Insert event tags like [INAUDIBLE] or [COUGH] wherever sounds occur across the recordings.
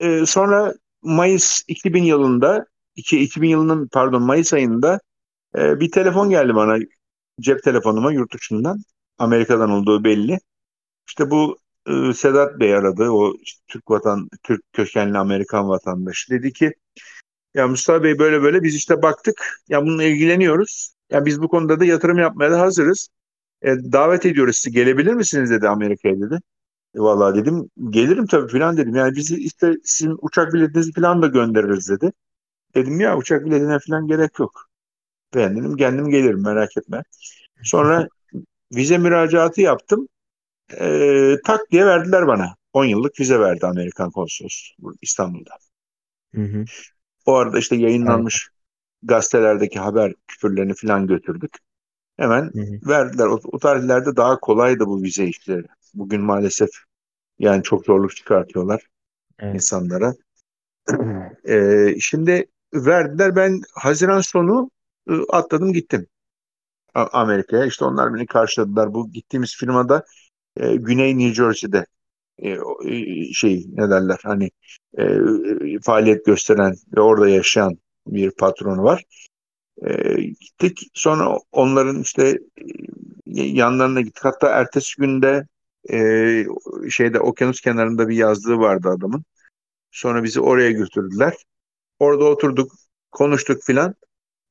e, sonra Mayıs 2000 yılında, 2, 2000 yılının pardon Mayıs ayında e, bir telefon geldi bana cep telefonuma yurt dışından. Amerika'dan olduğu belli. İşte bu e, Sedat Bey aradı. O işte Türk vatan Türk kökenli Amerikan vatandaşı. Dedi ki ya Mustafa Bey böyle böyle biz işte baktık. Ya bununla ilgileniyoruz. Ya biz bu konuda da yatırım yapmaya da hazırız. E, davet ediyoruz sizi. Gelebilir misiniz dedi Amerika'ya dedi. E, vallahi dedim gelirim tabii falan dedim. Yani bizi işte sizin uçak biletinizi falan da göndeririz dedi. Dedim ya uçak biletine falan gerek yok. Ben dedim kendim gelirim merak etme. Sonra [LAUGHS] vize müracaatı yaptım. E, tak diye verdiler bana. 10 yıllık vize verdi Amerikan konsolos İstanbul'da. Hı hı. O arada işte yayınlanmış gazetelerdeki haber küfürlerini falan götürdük. Hemen Hı hı. verdiler. O, o tarihlerde daha kolaydı bu vize işleri. Bugün maalesef yani çok zorluk çıkartıyorlar Evet. insanlara. [CLEARS THROAT] Ee, şimdi verdiler. Ben Haziran sonu e, atladım gittim Amerika'ya. İşte onlar beni karşıladılar. Bu gittiğimiz firmada e, Güney New Jersey'de e, e, şey ne derler hani e, e, faaliyet gösteren ve orada yaşayan bir patronu var. E, gittik sonra onların işte e, yanlarına gittik. Hatta ertesi günde e, şeyde okyanus kenarında bir yazlığı vardı adamın. Sonra bizi oraya götürdüler. Orada oturduk, konuştuk filan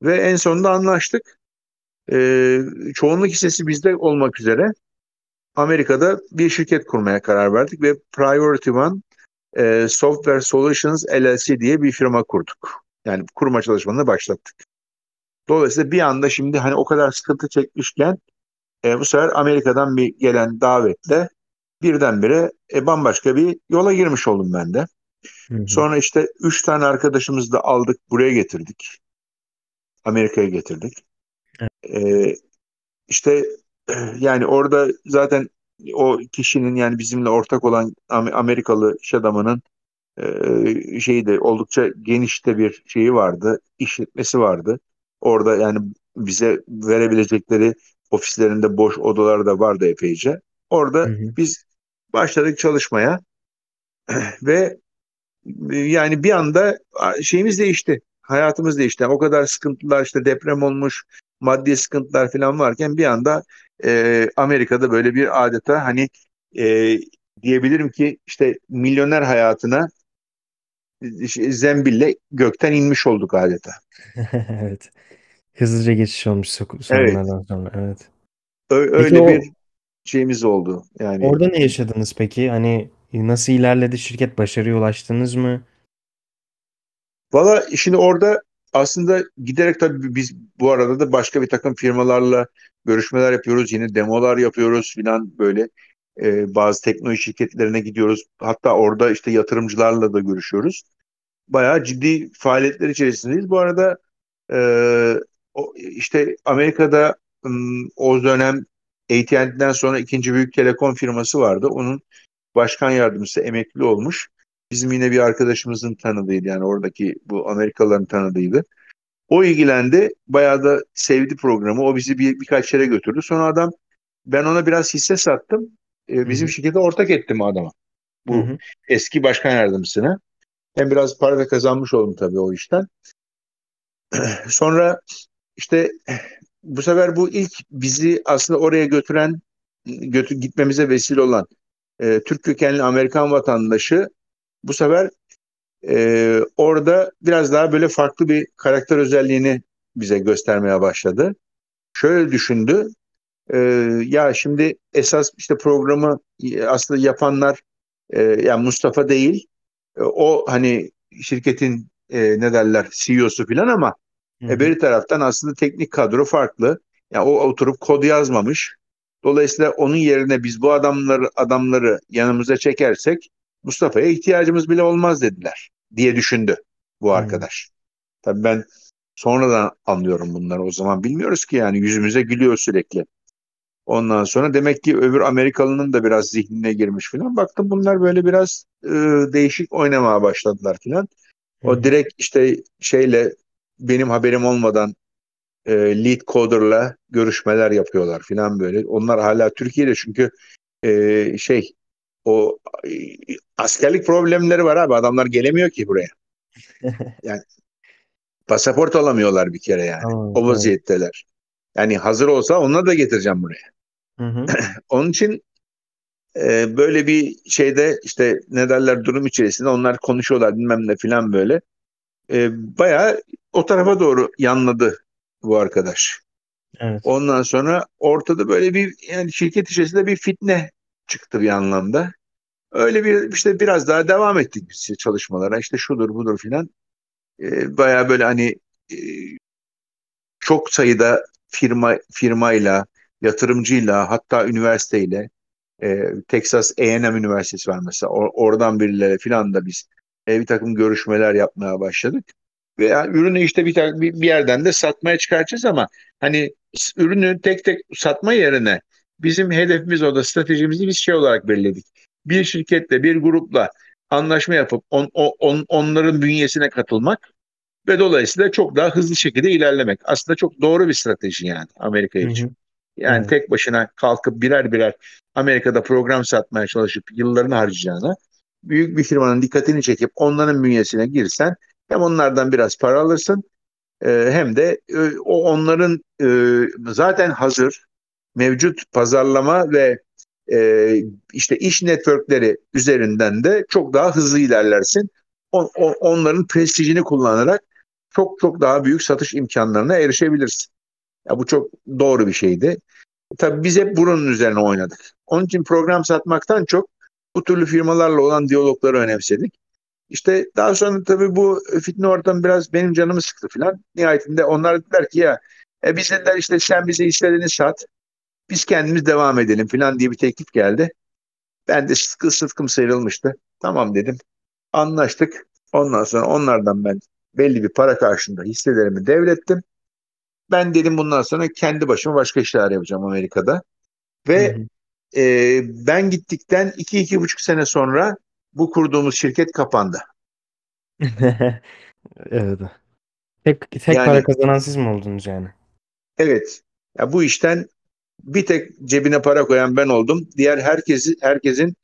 ve en sonunda anlaştık. E, çoğunluk hissesi bizde olmak üzere Amerika'da bir şirket kurmaya karar verdik ve Priority One e, Software Solutions LLC diye bir firma kurduk. Yani kurma çalışmalarını başlattık. Dolayısıyla bir anda şimdi hani o kadar sıkıntı çekmişken e, bu sefer Amerika'dan bir gelen davetle birdenbire e, bambaşka bir yola girmiş oldum ben de. Hı hı. Sonra işte üç tane arkadaşımızı da aldık buraya getirdik. Amerika'ya getirdik. E, işte yani orada zaten o kişinin yani bizimle ortak olan Am- Amerikalı iş adamının e, şeyi de oldukça geniş de bir şeyi vardı, işletmesi vardı. Orada yani bize verebilecekleri ofislerinde boş odalar da vardı epeyce. Orada Hı hı. biz başladık çalışmaya [CLEARS THROAT] ve e, yani bir anda şeyimiz değişti. Hayatımız değişti. Yani o kadar sıkıntılar işte deprem olmuş, maddi sıkıntılar falan varken bir anda e, Amerika'da böyle bir adeta hani e, diyebilirim ki işte milyoner hayatına şey, zembille gökten inmiş olduk adeta. [LAUGHS] Evet. Hızlıca geçiş olmuş so- Evet, sorunlardan sonra. Evet. ö- Peki öyle bir o şeyimiz oldu. Yani orada ne yaşadınız peki? Hani nasıl ilerledi şirket? Başarıya ulaştınız mı? valla şimdi orada aslında giderek tabii biz bu arada da başka bir takım firmalarla görüşmeler yapıyoruz. Yine demolar yapıyoruz filan böyle. Ee, bazı teknoloji şirketlerine gidiyoruz. Hatta orada işte yatırımcılarla da görüşüyoruz. Bayağı ciddi faaliyetler içerisindeyiz. Bu arada e, o, işte Amerika'da o dönem AT&T'den sonra ikinci büyük telekom firması vardı. Onun başkan yardımcısı emekli olmuş. Bizim yine bir arkadaşımızın tanıdığıydı yani oradaki bu Amerikalıların tanıdığıydı. O ilgilendi. Bayağı da sevdi programı. O bizi bir, birkaç yere götürdü. Sonra adam ben ona biraz hisse sattım. E, bizim hı. şirkete ortak ettim adama. Bu hı. eski başkan yardımcısına. Hem biraz para da kazanmış oldum tabii o işten. [CLEARS THROAT] Sonra işte bu sefer bu ilk bizi aslında oraya götüren, götü, gitmemize vesile olan e, Türk kökenli Amerikan vatandaşı bu sefer e, orada biraz daha böyle farklı bir karakter özelliğini bize göstermeye başladı. Şöyle düşündü, e, ya şimdi esas işte programı e, aslında yapanlar e, yani Mustafa değil, e, o hani şirketin e, ne derler CEO'su falan ama Hı e, hı. beri taraftan aslında teknik kadro farklı. Yani o oturup kod yazmamış. Dolayısıyla onun yerine biz bu adamları adamları yanımıza çekersek Mustafa'ya ihtiyacımız bile olmaz dediler diye düşündü bu arkadaş. Tabii ben sonradan anlıyorum bunları. O zaman bilmiyoruz ki yani yüzümüze gülüyor sürekli. Ondan sonra demek ki öbür Amerikalının da biraz zihnine girmiş falan. Baktım bunlar böyle biraz e, değişik oynamaya başladılar falan. O direkt işte şeyle benim haberim olmadan e, lead coder'la görüşmeler yapıyorlar falan böyle. Onlar hala Türkiye'de çünkü e, şey o e, askerlik problemleri var abi. Adamlar gelemiyor ki buraya. [LAUGHS] Yani pasaport alamıyorlar bir kere yani. Tamam, o vaziyetteler. Yani hazır olsa onları da getireceğim buraya. Hı hı. [CLEARS THROAT] Onun için e, böyle bir şeyde işte ne derler durum içerisinde onlar konuşuyorlar bilmem ne filan böyle. E, bayağı o tarafa doğru yanladı bu arkadaş. Evet. Ondan sonra ortada böyle bir yani şirket içerisinde bir fitne çıktı bir anlamda. Öyle bir işte biraz daha devam ettik biz çalışmalara. İşte şudur budur filan. E, bayağı böyle hani e, çok sayıda firma firmayla, yatırımcıyla, hatta üniversiteyle e, Texas A&M Üniversitesi var mesela. Or- oradan birileri filan da biz e, bir takım görüşmeler yapmaya başladık. Ve yani ürünü işte bir, bir bir yerden de satmaya çıkaracağız ama hani ürünü tek tek satma yerine bizim hedefimiz o da stratejimizi biz şey olarak belirledik. Bir şirketle, bir grupla anlaşma yapıp on, on- onların bünyesine katılmak ve dolayısıyla çok daha hızlı şekilde ilerlemek. Aslında çok doğru bir strateji yani Amerika Hı için. hı. Yani Evet. tek başına kalkıp birer birer Amerika'da program satmaya çalışıp yıllarını harcayacağına büyük bir firmanın dikkatini çekip onların bünyesine girsen hem onlardan biraz para alırsın e, hem de e, o onların e, zaten hazır mevcut pazarlama ve işte iş networkleri üzerinden de çok daha hızlı ilerlersin. O- o- onların prestijini kullanarak çok çok daha büyük satış imkanlarına erişebilirsin. Ya bu çok doğru bir şeydi. Tabii biz hep buranın üzerine oynadık. Onun için program satmaktan çok bu türlü firmalarla olan diyalogları önemsedik. İşte daha sonra tabii bu fitne ortamı biraz benim canımı sıktı filan. Nihayetinde onlar dediler ki ya e biz dediler işte sen bize istediğini sat. Biz kendimiz devam edelim filan diye bir teklif geldi. Ben de sıkı sıtkım sıyrılmıştı. Tamam dedim. Anlaştık. Ondan sonra onlardan ben belli bir para karşılığında hisselerimi devrettim. Ben dedim bundan sonra kendi başıma başka işler yapacağım Amerika'da. Hı Ve hı. E, ben gittikten iki, iki buçuk sene sonra bu kurduğumuz şirket kapandı. [LAUGHS] Evet. Tek tek para Yani kazanan siz mi oldunuz yani? evet ya bu işten bir tek cebine para koyan ben oldum. Diğer herkesi herkesin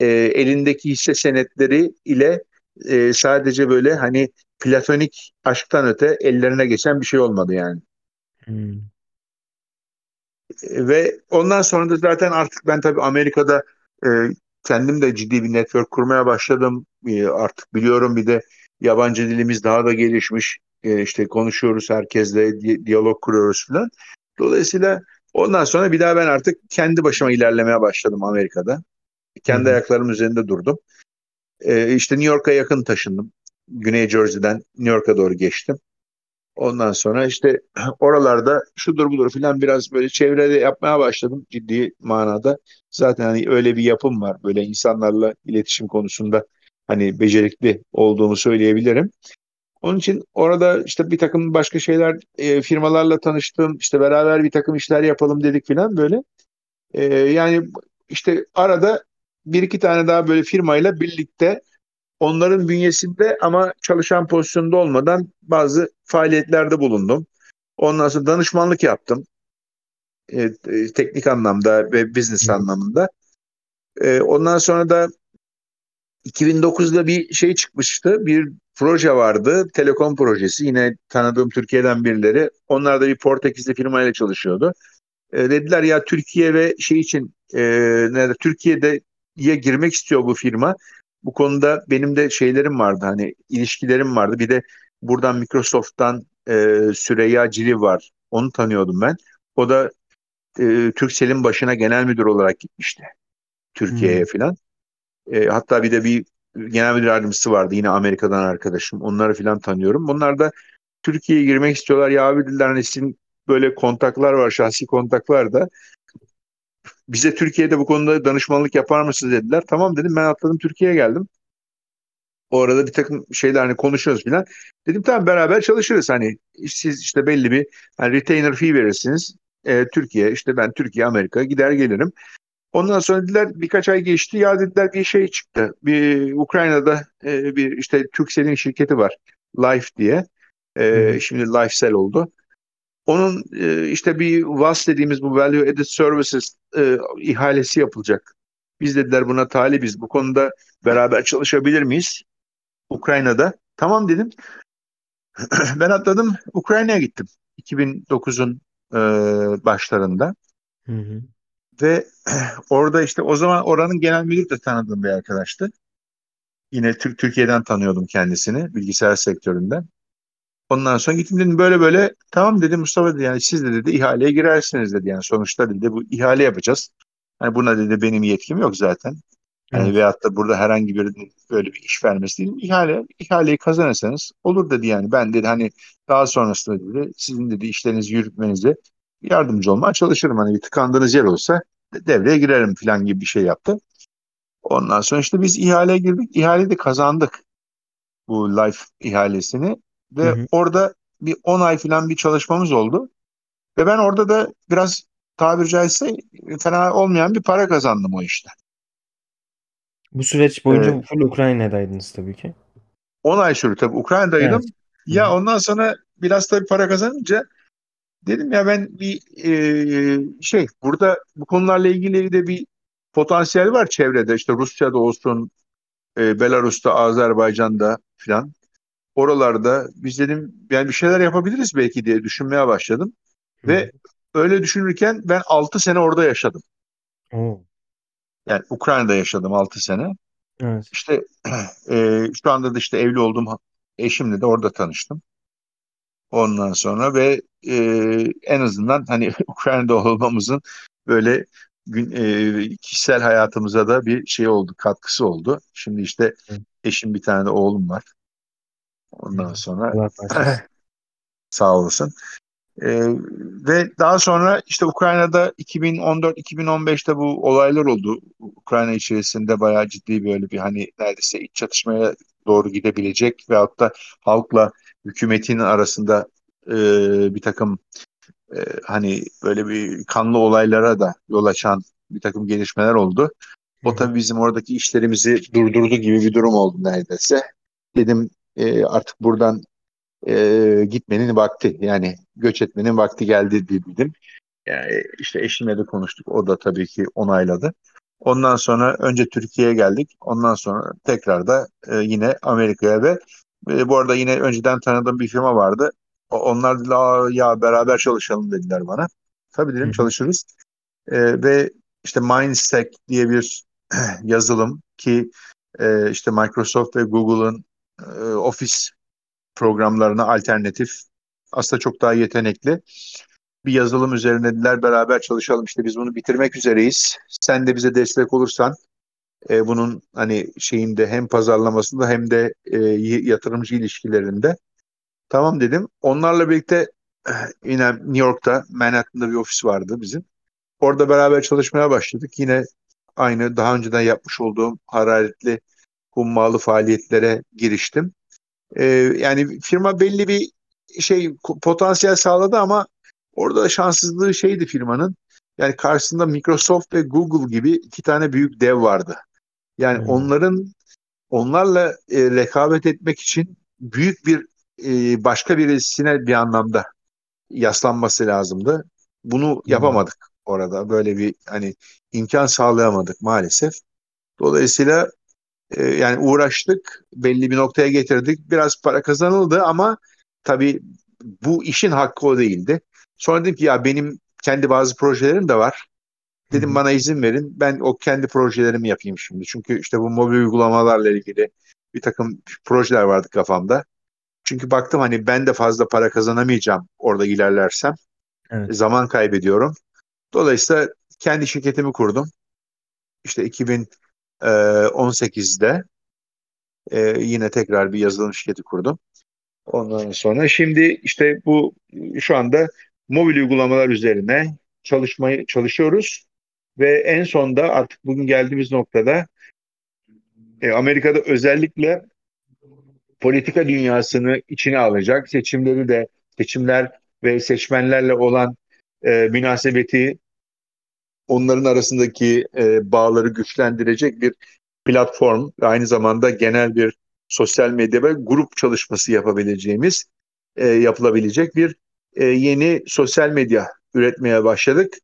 e, elindeki hisse senetleri ile e, sadece böyle hani platonik aşktan öte ellerine geçen bir şey olmadı yani. Hmm. Ve ondan sonra da zaten artık ben tabii Amerika'da e, kendim de ciddi bir network kurmaya başladım. E, artık biliyorum bir de yabancı dilimiz daha da gelişmiş. E, işte konuşuyoruz herkesle, di- diyalog kuruyoruz falan. Dolayısıyla ondan sonra bir daha ben artık kendi başıma ilerlemeye başladım Amerika'da. Kendi hı. ayaklarım üzerinde durdum. E, işte New York'a yakın taşındım. Güney Jersey'den New York'a doğru geçtim. Ondan sonra işte [CLEARS THROAT] oralarda şudur budur filan biraz böyle çevrede yapmaya başladım ciddi manada. Zaten hani öyle bir yapım var böyle insanlarla iletişim konusunda hani becerikli olduğumu söyleyebilirim. Onun için orada işte bir takım başka şeyler e, firmalarla tanıştım. İşte beraber bir takım işler yapalım dedik filan böyle. E, yani işte arada bir iki tane daha böyle firmayla birlikte onların bünyesinde ama çalışan pozisyonda olmadan bazı faaliyetlerde bulundum. Ondan sonra danışmanlık yaptım. E, e, teknik anlamda ve business Hı hı. anlamında. E, ondan sonra da 2009'da bir şey çıkmıştı. Bir proje vardı. Telekom projesi. Yine tanıdığım Türkiye'den birileri. Onlar da bir Portekizli firmayla çalışıyordu. E, dediler ya Türkiye ve şey için e, nerede Türkiye'de ye girmek istiyor bu firma. Bu konuda benim de şeylerim vardı hani ilişkilerim vardı. Bir de buradan Microsoft'tan e, Süreyya Cili var. Onu tanıyordum ben. O da e, Turkcell'in başına genel müdür olarak gitmişti Türkiye'ye Hmm. filan. E, hatta bir de bir genel müdür yardımcısı vardı yine Amerika'dan arkadaşım. Onları filan tanıyorum. Bunlar da Türkiye'ye girmek istiyorlar. Ya abi dediler hani sizin böyle kontaklar var, şahsi kontaklar da. Bize Türkiye'de bu konuda danışmanlık yapar mısınız dediler. Tamam dedim ben atladım Türkiye'ye geldim. O arada bir takım şeyler hani konuşuyoruz filan. Dedim tamam beraber çalışırız hani siz işte belli bir hani retainer fee verirsiniz. E, Türkiye işte ben Türkiye Amerika gider gelirim. Ondan sonra dediler birkaç ay geçti ya dediler bir şey çıktı. Bir Ukrayna'da e, bir işte Turkcell'in şirketi var. Life diye. E, hı. şimdi Lifecell oldu. Onun e, işte bir VAS dediğimiz bu Value Added Services e, ihalesi yapılacak Biz dediler buna talibiz. Bu konuda beraber çalışabilir miyiz? Ukrayna'da. Tamam dedim. [CLEARS THROAT] ben atladım Ukrayna'ya gittim. 2009'un e, başlarında. Hı hı. Ve [CLEARS THROAT] orada işte o zaman oranın genel müdürü de tanıdığım bir arkadaştı. Yine Türk Türkiye'den tanıyordum kendisini bilgisayar sektöründen. Ondan sonra gittim dedim böyle böyle tamam dedi Mustafa dedi yani siz de dedi ihaleye girersiniz dedi yani sonuçta dedi bu ihale yapacağız. Yani buna dedi benim yetkim yok zaten. Yani Evet. veyahut da burada herhangi birinin böyle bir iş vermesi değil. İhale, ihaleyi kazanırsanız olur dedi yani. Ben dedi hani daha sonrasında dedi sizin dedi işlerinizi yürütmenize yardımcı olmaya çalışırım. Hani bir tıkandığınız yer olsa devreye girerim falan gibi bir şey yaptı. Ondan sonra işte biz ihaleye girdik. İhaleyi de kazandık bu life ihalesini. Hı Ve hı. orada bir 10 ay falan bir çalışmamız oldu. Ve ben orada da biraz tabiri caizse fena olmayan bir para kazandım o işte. Bu süreç Ee, boyunca full Ukrayna'daydınız tabii ki. 10 ay sürdü tabii Ukrayna'daydım. Evet. Hı Ya hı. ondan sonra biraz tabii para kazanınca dedim ya ben bir e, şey burada bu konularla ilgili de bir potansiyel var çevrede. İşte Rusya'da olsun, e, Belarus'ta, Azerbaycan'da filan. Oralarda biz dedim yani bir şeyler yapabiliriz belki diye düşünmeye başladım. Hı. Ve öyle düşünürken ben 6 sene orada yaşadım. Oo. Yani Ukrayna'da yaşadım 6 sene. Evet. İşte [CLEARS THROAT] e, şu anda da işte evli olduğum eşimle de orada tanıştım. Ondan sonra ve e, en azından hani [LAUGHS] Ukrayna'da olmamızın böyle gün, e, kişisel hayatımıza da bir şey oldu, katkısı oldu. Şimdi işte eşim bir tane de oğlum var. Ondan sonra [LAUGHS] sağ olasın. E, ve daha sonra işte Ukrayna'da 2014-2015'te bu olaylar oldu. Ukrayna içerisinde bayağı ciddi böyle bir hani neredeyse iç çatışmaya doğru gidebilecek veyahut da halkla hükümetin arasında e, bir takım e, hani böyle bir kanlı olaylara da yol açan bir takım gelişmeler oldu. O tabii bizim oradaki işlerimizi durdurdu gibi bir durum oldu neredeyse. Dedim e, artık buradan e, gitmenin vakti yani göç etmenin vakti geldi dedim. Yani işte eşimle de konuştuk. O da tabii ki onayladı. Ondan sonra önce Türkiye'ye geldik. Ondan sonra tekrar da e, yine Amerika'ya ve e, bu arada yine önceden tanıdığım bir firma vardı. Onlar dediler "Aa, ya beraber çalışalım dediler bana. Tabii dedim çalışırız. E, ve işte Mindstack diye bir [CLEARS THROAT] yazılım ki e, işte Microsoft ve Google'ın e, Office programlarına alternatif aslında çok daha yetenekli bir yazılım üzerine dediler beraber çalışalım işte biz bunu bitirmek üzereyiz. Sen de bize destek olursan e, bunun hani şeyinde hem pazarlamasında hem de e, yatırımcı ilişkilerinde tamam dedim. Onlarla birlikte eh, yine New York'ta Manhattan'da bir ofis vardı bizim. Orada beraber çalışmaya başladık. Yine aynı daha önceden yapmış olduğum hararetli hummalı faaliyetlere giriştim. E, yani firma belli bir şey potansiyel sağladı ama orada şanssızlığı şeydi firmanın. Yani karşısında Microsoft ve Google gibi iki tane büyük dev vardı. Yani Hı. onların onlarla e, rekabet etmek için büyük bir e, başka birisine bir anlamda yaslanması lazımdı. Bunu yapamadık orada. Böyle bir hani imkan sağlayamadık maalesef. Dolayısıyla e, yani uğraştık, belli bir noktaya getirdik. Biraz para kazanıldı ama tabii bu işin hakkı o değildi. Sonra dedim ki ya benim kendi bazı projelerim de var. Dedim hı. bana izin verin. Ben o kendi projelerimi yapayım şimdi. Çünkü işte bu mobil uygulamalarla ilgili bir takım projeler vardı kafamda. Çünkü baktım hani ben de fazla para kazanamayacağım orada ilerlersem. Evet. Zaman kaybediyorum. Dolayısıyla kendi şirketimi kurdum. İşte 2018'de e, yine tekrar bir yazılım şirketi kurdum. Ondan sonra şimdi işte bu şu anda mobil uygulamalar üzerine çalışmayı çalışıyoruz ve en sonda artık bugün geldiğimiz noktada e, Amerika'da özellikle politika dünyasını içine alacak seçimleri de seçimler ve seçmenlerle olan e, münasebeti onların arasındaki e, bağları güçlendirecek bir platform ve aynı zamanda genel bir sosyal medya ve grup çalışması yapabileceğimiz e, yapılabilecek bir e, yeni sosyal medya üretmeye başladık.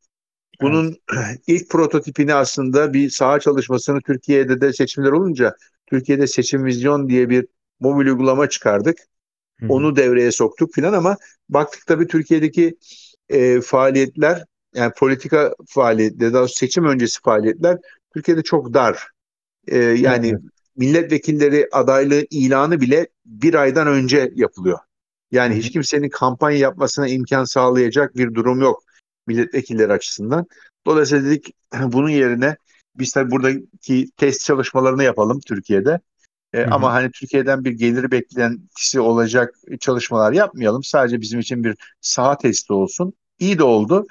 Bunun [CLEARS THROAT] ilk prototipini aslında bir saha çalışmasını Türkiye'de de seçimler olunca Türkiye'de Seçim Vizyon diye bir mobil uygulama çıkardık. Hı-hı. Onu devreye soktuk filan ama baktık tabii Türkiye'deki e, faaliyetler yani politika faaliyetleri daha seçim öncesi faaliyetler Türkiye'de çok dar. E, yani evet. milletvekilleri adaylığı ilanı bile bir aydan önce yapılıyor. Yani hiç kimsenin kampanya yapmasına imkan sağlayacak bir durum yok milletvekilleri açısından. Dolayısıyla dedik [CLEARS THROAT] bunun yerine biz tabii buradaki test çalışmalarını yapalım Türkiye'de. E, ama hani Türkiye'den bir gelir beklentisi olacak çalışmalar yapmayalım. Sadece bizim için bir saha testi olsun. İyi de oldu.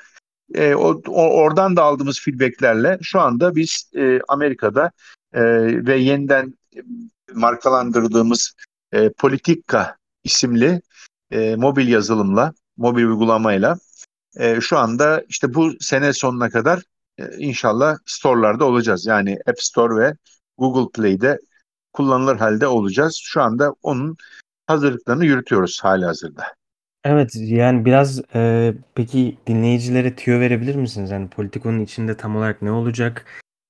E, o, o oradan da aldığımız feedbacklerle şu anda biz e, Amerika'da e, ve yeniden markalandırdığımız e, Politika isimli e, mobil yazılımla, mobil uygulamayla e, şu anda işte bu sene sonuna kadar e, inşallah store'larda olacağız. Yani App Store ve Google Play'de kullanılır halde olacağız. Şu anda onun hazırlıklarını yürütüyoruz hali hazırda. Evet yani biraz e, peki dinleyicilere tüyo verebilir misiniz? Yani politikonun içinde tam olarak ne olacak?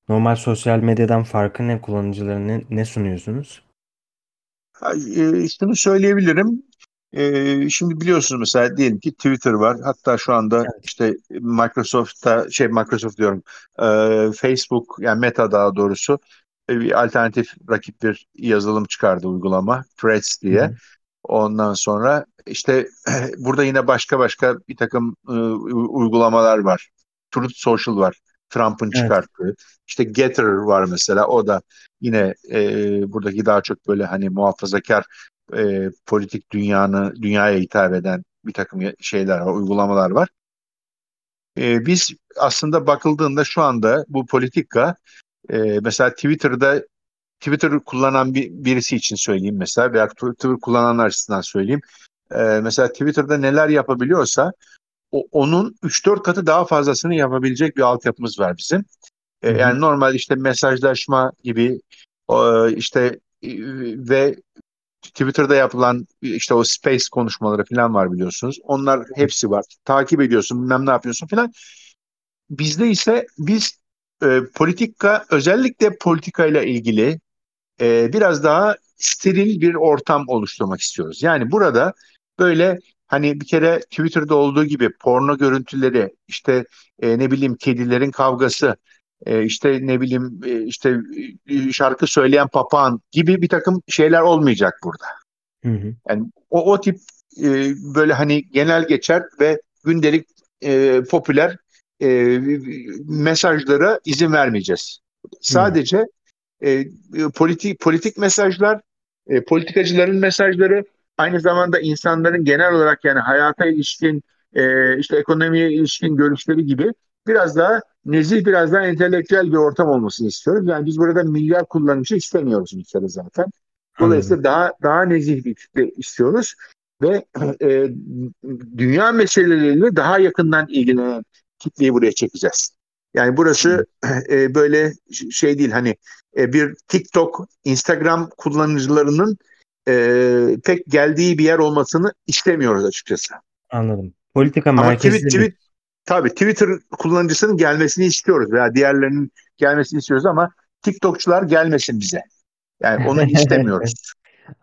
Normal sosyal medyadan farkı ne? Kullanıcılara ne, ne sunuyorsunuz? E, şunu söyleyebilirim. E, şimdi biliyorsunuz mesela diyelim ki Twitter var. Hatta şu anda evet. işte Microsoft'ta şey Microsoft diyorum e, Facebook yani Meta daha doğrusu e, bir alternatif rakip bir yazılım çıkardı uygulama Threads diye. Hı. Ondan sonra işte [CLEARS THROAT] burada yine başka başka bir takım e, uygulamalar var. Truth Social var. Trump'ın evet. çıkarttığı. İşte Getter var mesela. O da yine e, buradaki daha çok böyle hani muhafazakar e, politik dünyanı dünyaya hitap eden bir takım şeyler var, uygulamalar var. E, biz aslında bakıldığında şu anda bu politika e, mesela Twitter'da Twitter kullanan bir, birisi için söyleyeyim mesela veya Twitter kullananlar açısından söyleyeyim. E, mesela Twitter'da neler yapabiliyorsa o, onun 3-4 katı daha fazlasını yapabilecek bir altyapımız var bizim. E, yani normal işte mesajlaşma gibi e, işte e, ve Twitter'da yapılan işte o space konuşmaları falan var biliyorsunuz. Onlar hepsi var. Takip ediyorsun, bilmem ne yapıyorsun falan. Bizde ise biz e, politika özellikle politika ile ilgili e, biraz daha steril bir ortam oluşturmak istiyoruz. Yani burada böyle hani bir kere Twitter'da olduğu gibi porno görüntüleri, işte e, ne bileyim kedilerin kavgası, e, işte ne bileyim e, işte e, şarkı söyleyen papağan gibi bir takım şeyler olmayacak burada. Hı hı. Yani o, o tip e, böyle hani genel geçer ve gündelik e, popüler e, mesajlara izin vermeyeceğiz. Sadece e, politik politik mesajlar, e, politikacıların mesajları, aynı zamanda insanların genel olarak yani hayata ilişkin, e, işte ekonomiye ilişkin görüşleri gibi biraz daha nezih, biraz daha entelektüel bir ortam olmasını istiyoruz. Yani biz burada milyar kullanıcı istemiyoruz bir kere zaten. Dolayısıyla daha daha nezih bir kitle istiyoruz ve e, dünya meseleleriyle daha yakından ilgilenen kitleyi buraya çekeceğiz. Yani burası [CLEARS THROAT] e, böyle şey değil hani e, bir TikTok, Instagram kullanıcılarının e, pek geldiği bir yer olmasını istemiyoruz açıkçası. Anladım. Politika merkezli tweet, tweet, Tabii Twitter kullanıcısının gelmesini istiyoruz veya diğerlerinin gelmesini istiyoruz ama TikTokçular gelmesin bize. Yani onu [LAUGHS] istemiyoruz.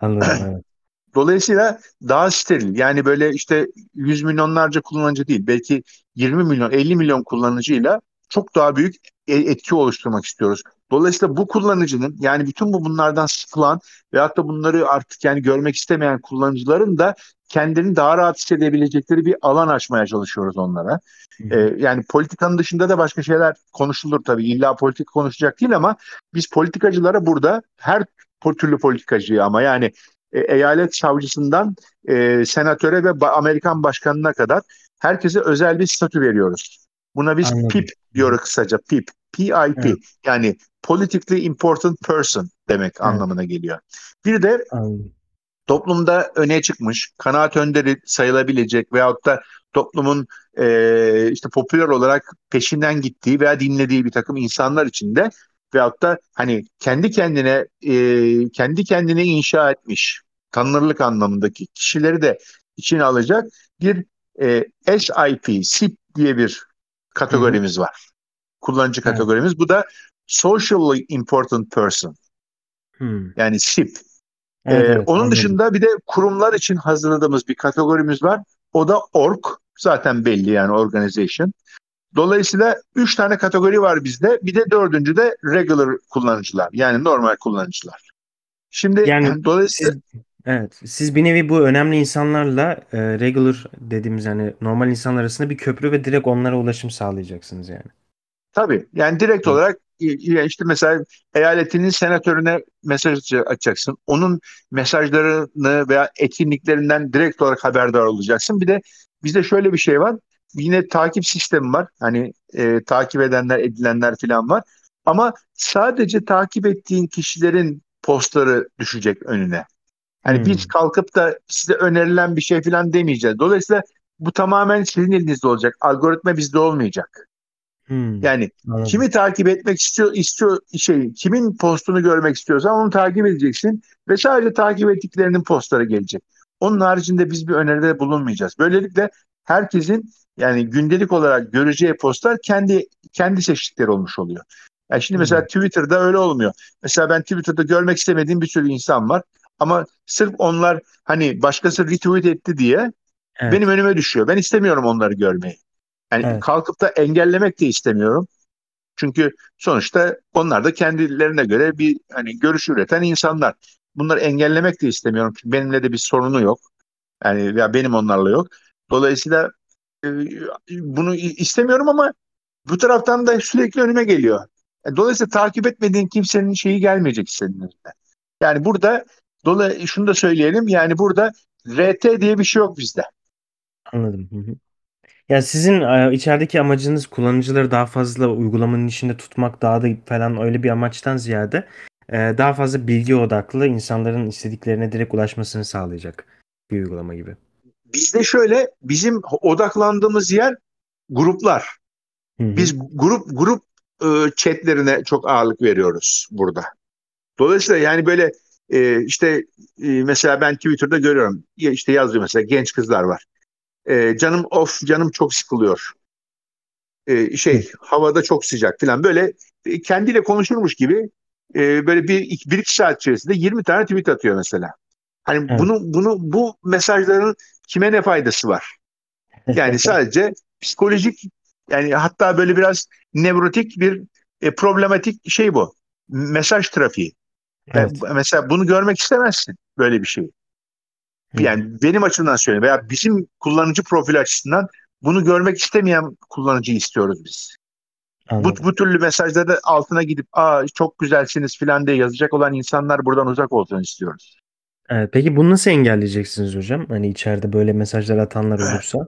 Anladım. Evet. [CLEARS THROAT] Dolayısıyla daha steril. Yani böyle işte yüz milyonlarca kullanıcı değil. Belki 20 milyon, 50 milyon kullanıcıyla çok daha büyük e, etki oluşturmak istiyoruz. Dolayısıyla bu kullanıcının yani bütün bu bunlardan sıkılan veyahut da bunları artık yani görmek istemeyen kullanıcıların da kendini daha rahat hissedebilecekleri bir alan açmaya çalışıyoruz onlara. Ee, yani politikanın dışında da başka şeyler konuşulur tabii. İlla politik konuşacak değil ama biz politikacılara burada her türlü politikacıyı ama yani e, eyalet savcısından e, senatöre ve Amerikan başkanına kadar herkese özel bir statü veriyoruz. Buna biz Anladım. PIP diyoruz kısaca PIP. PIP evet. yani Politically Important Person demek evet. anlamına geliyor. Bir de toplumda öne çıkmış, kanaat önderi sayılabilecek veyahut da toplumun e, işte popüler olarak peşinden gittiği veya dinlediği bir takım insanlar içinde veyahut da hani kendi kendine e, kendi kendine inşa etmiş tanınırlık anlamındaki kişileri de içine alacak bir e, SIP, SIP diye bir kategorimiz var. Kullanıcı Evet. kategorimiz. Bu da socially important person. Hmm. Yani SIP. Evet, Ee, evet, onun anladım. dışında bir de kurumlar için hazırladığımız bir kategorimiz var. O da org. Zaten belli yani organization. Dolayısıyla üç tane kategori var bizde. Bir de dördüncü de regular kullanıcılar. Yani normal kullanıcılar. Şimdi Yani dolayısıyla Siz evet, siz bir nevi bu önemli insanlarla e, regular dediğimiz yani normal insanlar arasında bir köprü ve direkt onlara ulaşım sağlayacaksınız yani. tabii yani direkt Hı. olarak işte mesela eyaletinin senatörüne mesaj açacaksın. Onun mesajlarını veya etkinliklerinden direkt olarak haberdar olacaksın. Bir de bizde şöyle bir şey var. Yine takip sistemi var. Hani e, takip edenler, edilenler falan var. Ama sadece takip ettiğin kişilerin postları düşecek önüne. Hani Hmm. biz kalkıp da size önerilen bir şey falan demeyeceğiz. Dolayısıyla bu tamamen sizin elinizde olacak. Algoritma bizde olmayacak. Hmm. Yani Anladım. kimi takip etmek istiyor, istiyor şey, kimin postunu görmek istiyorsan onu takip edeceksin ve sadece takip ettiklerinin postları gelecek. Onun haricinde biz bir öneride bulunmayacağız. Böylelikle herkesin yani gündelik olarak göreceği postlar kendi kendi seçtikleri olmuş oluyor. Yani şimdi mesela Hmm. Twitter'da öyle olmuyor. Mesela ben Twitter'da görmek istemediğim bir sürü insan var. Ama sırf onlar hani başkası retweet etti diye Evet. benim önüme düşüyor. Ben istemiyorum onları görmeyi. Yani Evet. kalkıp da engellemek de istemiyorum. Çünkü sonuçta onlar da kendilerine göre bir hani görüş üreten insanlar. Bunları engellemek de istemiyorum. Çünkü benimle de bir sorunu yok. Yani ya benim onlarla yok. Dolayısıyla e, bunu istemiyorum ama bu taraftan da sürekli önüme geliyor. E, Dolayısıyla takip etmediğin kimsenin şeyi gelmeyecek senin önüne. Yani burada dolayı şunu da söyleyelim. Yani burada RT diye bir şey yok bizde. Anladım. Hı hı. Ya sizin e, içerideki amacınız kullanıcıları daha fazla uygulamanın içinde tutmak daha da falan öyle bir amaçtan ziyade e, daha fazla bilgi odaklı insanların istediklerine direkt ulaşmasını sağlayacak bir uygulama gibi. Bizde şöyle bizim odaklandığımız yer gruplar. Hı hı. Biz grup grup e, chatlerine çok ağırlık veriyoruz burada. Dolayısıyla yani böyle e, işte e, mesela ben Twitter'da görüyorum. İşte yazıyor mesela genç kızlar var. E, canım of canım çok sıkılıyor. E, şey havada çok sıcak falan böyle e, kendiyle konuşurmuş gibi e, böyle bir, iki- bir iki saat içerisinde 20 tane tweet atıyor mesela. Hani Evet. bunu bunu bu mesajların kime ne faydası var? Yani [LAUGHS] sadece psikolojik yani hatta böyle biraz nevrotik bir e, problematik şey bu. Mesaj trafiği. Yani Evet. bu- mesela bunu görmek istemezsin böyle bir şey. Hı hı. Yani benim açımdan söyleyeyim veya bizim kullanıcı profili açısından bunu görmek istemeyen kullanıcıyı istiyoruz biz. Bu, Anladım. bu türlü mesajlarda altına gidip aa çok güzelsiniz falan diye yazacak olan insanlar buradan uzak olsun istiyoruz. Evet, peki bunu nasıl engelleyeceksiniz hocam? Hani içeride böyle mesajlar atanlar olursa.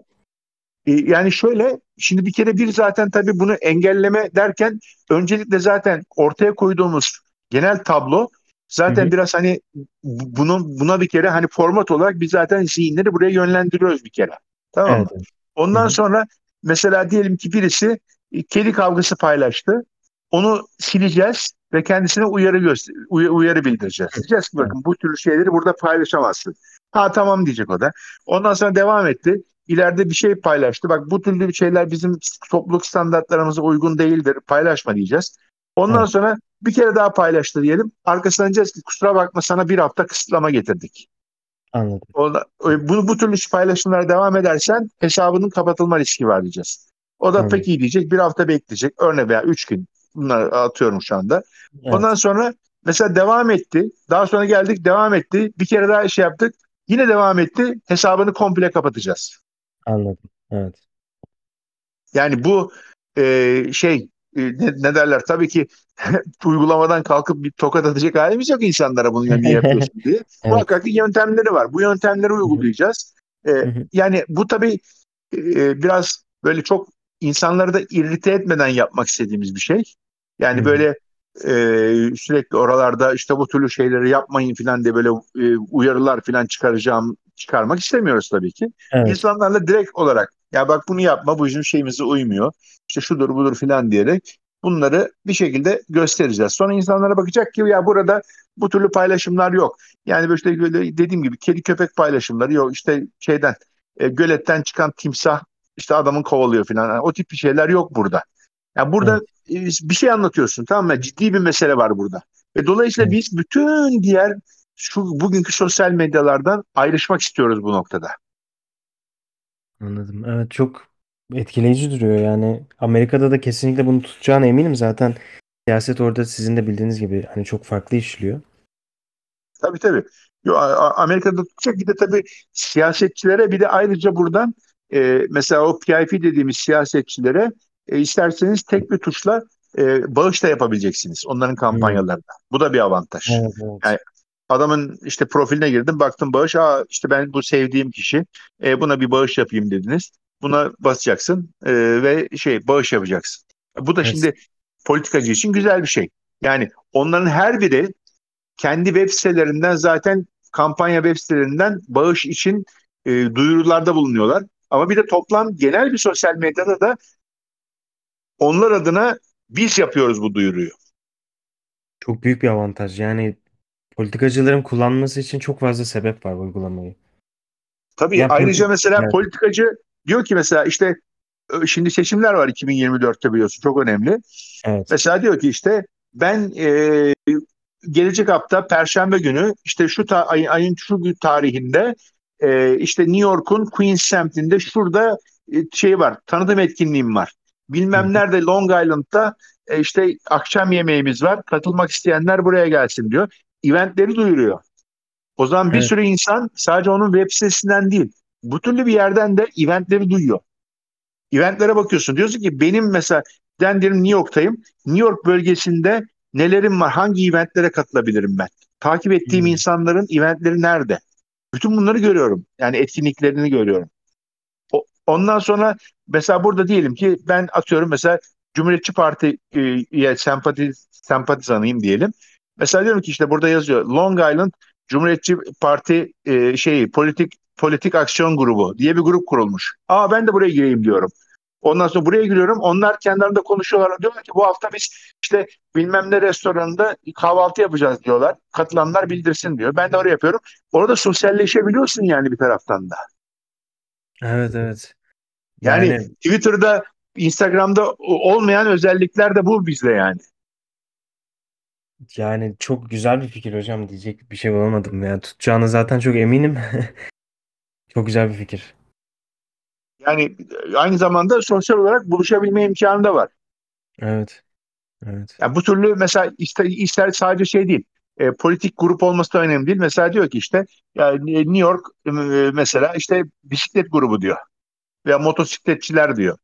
E, Yani şöyle, şimdi bir kere bir zaten tabii bunu engelleme derken öncelikle zaten ortaya koyduğumuz genel tablo zaten Hı hı. biraz hani bu- bunun buna bir kere hani format olarak biz zaten zihinleri buraya yönlendiriyoruz bir kere. Tamam mı? Evet. Ondan Hı hı. sonra mesela diyelim ki birisi e, kedi kavgası paylaştı. Onu sileceğiz ve kendisine uyarı göster uy- uyarı bildireceğiz. Diyeceğiz ki bakın bu tür şeyleri burada paylaşamazsın. Ha tamam diyecek o da. Ondan sonra devam etti. İleride bir şey paylaştı. Bak bu türlü bir şeyler bizim topluluk standartlarımıza uygun değildir. Paylaşma diyeceğiz. Ondan Evet. sonra bir kere daha paylaştı diyelim. Arkasından diyeceğiz ki kusura bakma sana bir hafta kısıtlama getirdik. Anladım. Ona, bu, bu türlü paylaşımlara devam edersen hesabının kapatılma riski var diyeceğiz. O da Anladım. pek iyi diyecek. Bir hafta bekleyecek. Örneğin veya üç gün. Bunları atıyorum şu anda. Ondan Evet. sonra mesela devam etti. Daha sonra geldik devam etti. Bir kere daha şey yaptık. Yine devam etti. Hesabını komple kapatacağız. Anladım. Evet. Yani bu e, şey e, ne, ne derler tabii ki [LAUGHS] uygulamadan kalkıp bir tokat atacak halimiz yok insanlara bunu ya niye yapıyorsun diye. Evet. Muhakkak ki yöntemleri var. Bu yöntemleri uygulayacağız. E, hı. yani bu tabii e, biraz böyle çok insanları da irrite etmeden yapmak istediğimiz bir şey. Yani böyle e, sürekli oralarda işte bu türlü şeyleri yapmayın falan diye böyle e, uyarılar falan çıkaracağım çıkarmak istemiyoruz tabii ki. Evet. İnsanlarla direkt olarak ya bak bunu yapma bu bizim şeyimize uymuyor. İşte şudur budur falan diyerek bunları bir şekilde göstereceğiz. Sonra insanlara bakacak ki ya burada bu türlü paylaşımlar yok. Yani böyle böyle dediğim gibi kedi köpek paylaşımları yok. İşte şeyden e, göletten çıkan timsah işte adamın kovalıyor falan. Yani o tip bir şeyler yok burada. Yani burada Evet. e, bir şey anlatıyorsun tamam mı? Ciddi bir mesele var burada. Ve dolayısıyla Evet. biz bütün diğer şu bugünkü sosyal medyalardan ayrışmak istiyoruz bu noktada. Anladım. Evet çok etkileyici duruyor yani. Amerika'da da kesinlikle bunu tutacağına eminim zaten. Siyaset orada sizin de bildiğiniz gibi hani çok farklı işliyor. Tabii tabii. Yo, Amerika'da tutacak bir de tabii siyasetçilere bir de ayrıca buradan e, mesela o PIP dediğimiz siyasetçilere e, isterseniz tek bir tuşla e, bağış da yapabileceksiniz onların Hmm. kampanyalarına. Bu da bir avantaj. Evet, evet. Yani adamın işte profiline girdim baktım bağış aa işte ben bu sevdiğim kişi e, buna bir bağış yapayım dediniz. Buna basacaksın e, ve şey bağış yapacaksın. Bu da Evet. şimdi politikacı için güzel bir şey. Yani onların her biri kendi web sitelerinden zaten kampanya web sitelerinden bağış için e, duyurularda bulunuyorlar. Ama bir de toplam genel bir sosyal medyada da onlar adına biz yapıyoruz bu duyuruyu. Çok büyük bir avantaj. Yani politikacıların kullanması için çok fazla sebep var uygulamayı. Tabii Yani ayrıca mesela evet. politikacı diyor ki mesela işte şimdi seçimler var 2024'te biliyorsun çok önemli. Evet. Mesela diyor ki işte ben e, gelecek hafta Perşembe günü işte şu ta, ay, ayın şu tarihinde e, işte New York'un Queens semtinde şurada e, şey var tanıtım etkinliğim var. Bilmem hı. nerede Long Island'da e, işte akşam yemeğimiz var. Katılmak isteyenler buraya gelsin diyor. Eventleri duyuruyor. O zaman bir Evet. sürü insan sadece onun web sitesinden değil, bu türlü bir yerden de eventleri duyuyor. Eventlere bakıyorsun. Diyorsun ki benim mesela ben diyelim New York'tayım. New York bölgesinde nelerim var? Hangi eventlere katılabilirim ben? Takip ettiğim Hmm. insanların eventleri nerede? Bütün bunları görüyorum. Yani etkinliklerini görüyorum. O, ondan sonra mesela burada diyelim ki ben atıyorum mesela Cumhuriyetçi Parti'ye sempati, sempatizanıyım diyelim. Mesela diyorum ki işte burada yazıyor Long Island Cumhuriyetçi Parti e, şeyi politik politik aksiyon grubu diye bir grup kurulmuş. Aa ben de buraya gireyim diyorum. Ondan sonra buraya giriyorum. Onlar kendilerinde konuşuyorlar. Diyorlar ki bu hafta biz işte bilmem ne restoranında kahvaltı yapacağız diyorlar. Katılanlar bildirsin diyor. Ben de oraya yapıyorum. Orada sosyalleşebiliyorsun yani bir taraftan da. Evet evet. Yani Yani Twitter'da, Instagram'da olmayan özellikler de bu bizde yani. Yani çok güzel bir fikir hocam diyecek bir şey bulamadım. Yani tutacağını zaten çok eminim. [LAUGHS] Çok güzel bir fikir. Yani aynı zamanda sosyal olarak buluşabilme imkanı da var. Evet. Evet. Yani bu türlü mesela ister, ister sadece şey değil. E, politik grup olması da önemli değil. Mesela diyor ki işte yani New York e, mesela işte bisiklet grubu diyor. Veya motosikletçiler diyor.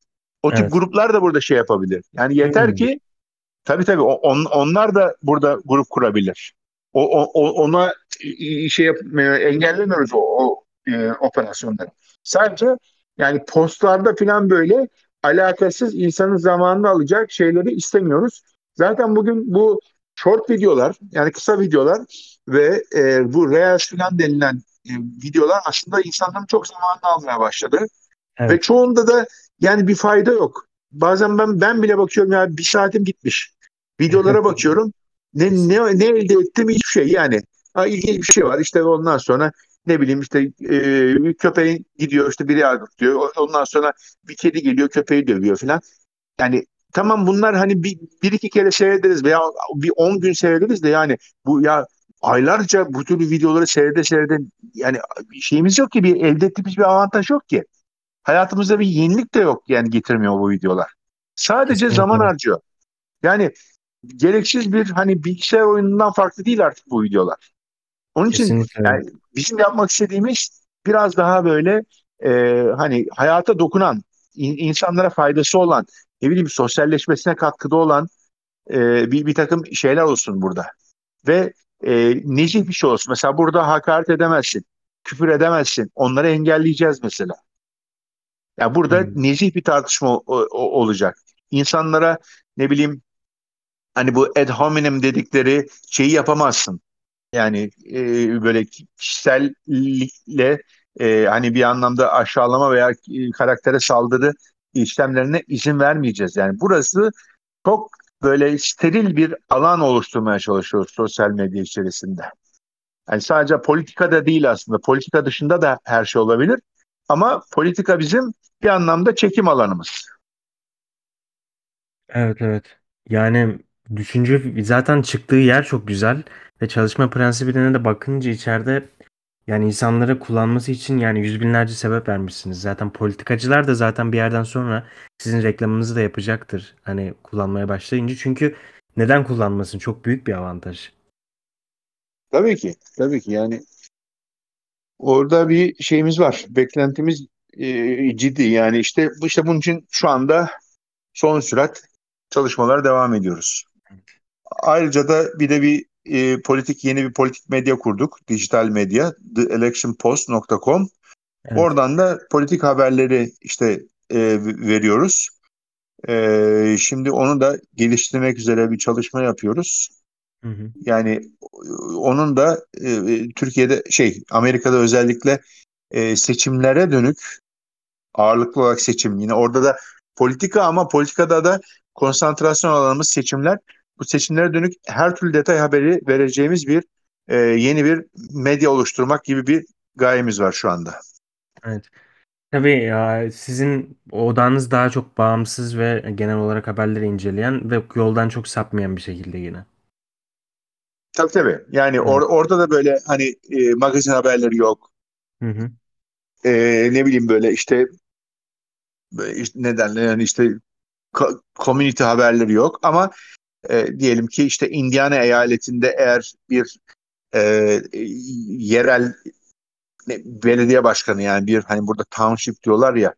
O tip Evet. gruplar da burada şey yapabilir. Yani yeter Hmm. ki tabii tabii on, onlar da burada grup kurabilir. O, o, ona şey yap, e, engellemiyoruz o, o e, operasyonları. Sadece yani postlarda falan böyle alakasız insanın zamanını alacak şeyleri istemiyoruz. Zaten bugün bu short videolar yani kısa videolar ve e, bu Reels falan denilen e, videolar aslında insanların çok zamanını almaya başladı. Ve Evet. çoğunda da yani bir fayda yok. Bazen ben ben bile bakıyorum ya bir saatim gitmiş. Videolara [LAUGHS] bakıyorum. Ne ne ne elde ettim hiçbir şey yani. Ha, ilginç bir şey var. İşte ondan sonra ne bileyim işte e, köpeğin gidiyor işte biri diyor. Ondan sonra bir kedi geliyor köpeği dövüyor falan. Yani tamam bunlar hani bir, bir iki kere seyrederiz veya bir on gün seyrederiz de yani bu ya aylarca bu türlü videoları seyrede seyrede yani şeyimiz yok ki bir elde ettiğimiz bir avantaj yok ki. Hayatımızda bir yenilik de yok yani getirmiyor bu videolar. Sadece zaman Kesinlikle. harcıyor. Yani gereksiz bir hani bilgisayar oyunundan farklı değil artık bu videolar. Onun için Kesinlikle. yani bizim yapmak istediğimiz biraz daha böyle e, hani hayata dokunan, in- insanlara faydası olan, ne bileyim sosyalleşmesine katkıda olan e, bir, bir takım şeyler olsun burada. Ve e, nezih bir şey olsun. Mesela burada hakaret edemezsin, küfür edemezsin. Onları engelleyeceğiz mesela. Ya burada Hmm. nezih bir tartışma o- o- olacak. İnsanlara ne bileyim hani bu ad hominem dedikleri şeyi yapamazsın. Yani e, böyle kişisellikle e, hani bir anlamda aşağılama veya e, karaktere saldırı işlemlerine izin vermeyeceğiz. Yani burası çok böyle steril bir alan oluşturmaya çalışıyoruz sosyal medya içerisinde. Yani sadece politika da değil aslında. Politika dışında da her şey olabilir. Ama politika bizim bir anlamda çekim alanımız. Evet evet. Yani düşünce zaten çıktığı yer çok güzel ve çalışma prensibine de bakınca içeride yani insanlara kullanması için yani yüz binlerce sebep vermişsiniz. Zaten politikacılar da zaten bir yerden sonra sizin reklamınızı da yapacaktır. Hani kullanmaya başlayınca çünkü neden kullanmasın? Çok büyük bir avantaj. Tabii ki, tabii ki yani orada bir şeyimiz var, beklentimiz e, ciddi. Yani işte işte bunun için şu anda son sürat çalışmalar devam ediyoruz. Ayrıca da bir de bir e, politik yeni bir politik medya kurduk. Dijital medya theelectionpost.com. Evet. Oradan da politik haberleri işte e, veriyoruz. E, şimdi onu da geliştirmek üzere bir çalışma yapıyoruz. Hı hı. Yani onun da e, Türkiye'de şey Amerika'da özellikle e, seçimlere dönük ağırlıklı olarak seçim. Yine orada da politika ama politikada da konsantrasyon alanımız seçimler. Bu seçimlere dönük her türlü detay haberi vereceğimiz bir e, yeni bir medya oluşturmak gibi bir gayemiz var şu anda. Evet. Tabii ya sizin odağınız daha çok bağımsız ve genel olarak haberleri inceleyen ve yoldan çok sapmayan bir şekilde yine. Tabii tabii. Yani or- orada da böyle hani e, magazin haberleri yok. Hı hı. E, ne bileyim böyle işte, böyle işte ne derler yani işte community haberleri yok. Ama e, diyelim ki işte Indiana eyaletinde eğer bir e, yerel belediye başkanı yani bir hani burada township diyorlar ya